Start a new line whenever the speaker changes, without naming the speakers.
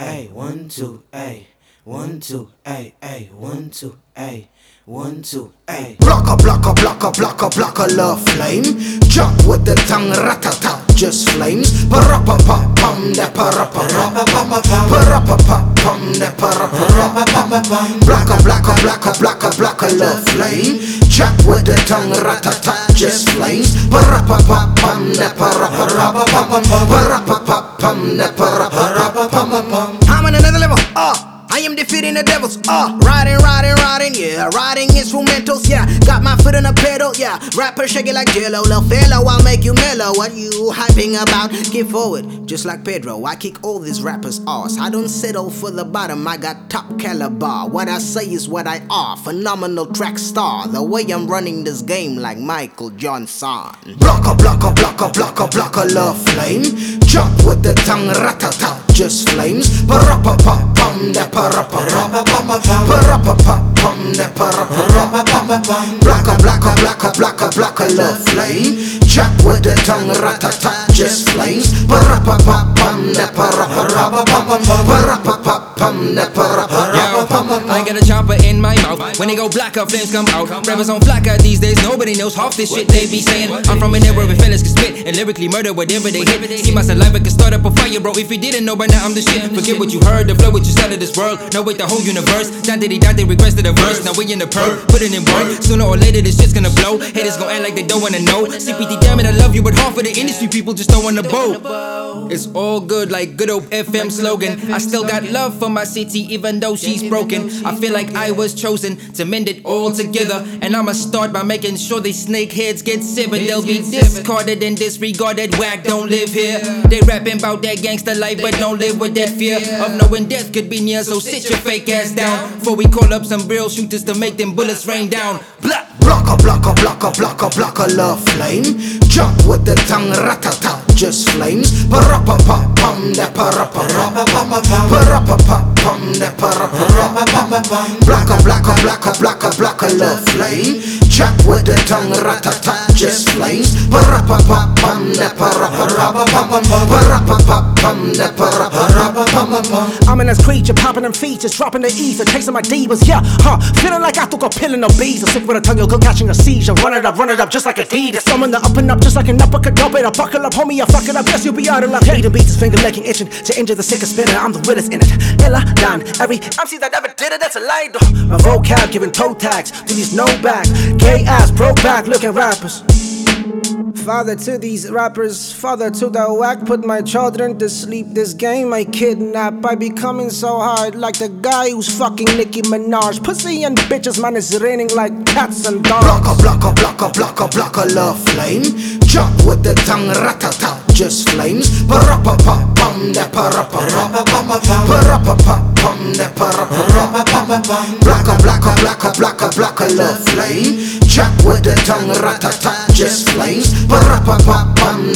A one two A one two A A one two A one two A
Blocker, blocker, blocker, blocker, blocker, love flame. Jump with the tongue, ratata, just flames. Parappa, pum, da parappa, parappa, pum, da parappa. Blocker, blocker, blocker, blocker, blocker, love flame. Jump with the tongue, ratata, just flames. Parappa, pum, da parappa, parappa, pum, da parappa.
I am defeating the devils. Uh, riding, riding, riding, yeah. Riding instrumentals, yeah. Got my foot on the pedal, yeah. Rapper shake it like jello, little fellow. I'll make you mellow. What you hyping about? Get forward, just like Pedro. I kick all these rappers' ass. I don't settle for the bottom. I got top caliber. What I say is what I are. Phenomenal track star. The way I'm running this game like Michael Johnson.
Blocker, blocker, blocker, blocker, blocker, love flame. Jump with the tongue, ratata, just flames. Blocker, blocker, blocker, blocker, blocker, love flame. Jump with the tongue, ratata, just flames.
I got a chopper in my mouth. When they go blacker, flames come out. Rappers on flacker these days, nobody knows half this shit they be saying. I'm from an era where fellas can and lyrically murder whatever they hit. See my saliva can start up a fire, bro. If you didn't know by now, I'm the shit. Forget what you heard, the flow with you out of this world. No, wait, the whole universe. Dante, Dante requested a verse. Now we in the perp, put it in work. Sooner or later, this shit's gonna blow. Haters gon' act like they don't wanna know. CPT, damn it, I love you, but half of the industry people just don't wanna boat. It's all good, like Good Hope FM slogan. I still got love for my city, even though she's broken. I feel like I was chosen to mend it all together. And I'ma start by making sure these snakeheads get severed. They'll be discarded in and disregarded. Whack don't live here. They rapping about that gangster life, but don't live with that fear of knowing death could be near. So sit your fake ass down before we call up some real shooters to make them bullets rain down. Blah.
Blocker, blocker, blocker, blocker, blocker, love flame. Jump with the tongue, ratata, just flames. Parappa, pum, da parappa, parappa, pum, da parappa. Blocker, blocker, blocker, blocker, blocker, love flame. Jump with the tongue, ratata, just flames. Parappa, pum, da parappa, pum, da parappa.
I'm in this creature, popping them features, dropping the ether, chasing my divas, yeah, huh? Feeling like I took a pill in the bees. Sick with a tongue, you'll go catching a seizure. Run it up, run it up, just like a Adidas. Summon the up and up, just like an uppercut. Dope it up, buckle up, homie, I fuck it up. Guess you'll be out of luck. Eating beats, finger licking, itching to injure the sickest spinner. I'm the realest in it. Illa, done. Every MC that ever did it, that's a lie, though. My vocab giving toe tags to these no back, gay ass, broke back looking rappers. Father to these rappers, father to the whack. Put my children to sleep. This game I kidnap by becoming so hard, like the guy who's fucking Nicki Minaj. Pussy and bitches, man, it's raining like cats and dogs.
Blocker, blocker, blocker, blocker, blocker, love flame. Jump with the tongue, ratata, just flames. Parappa, pum, da parappa, parappa, pum, da parappa. Blocker, blocker, blocker, blocker, blocker, love flame. Jump with the tongue, ratata, just flames. Parappa, pum,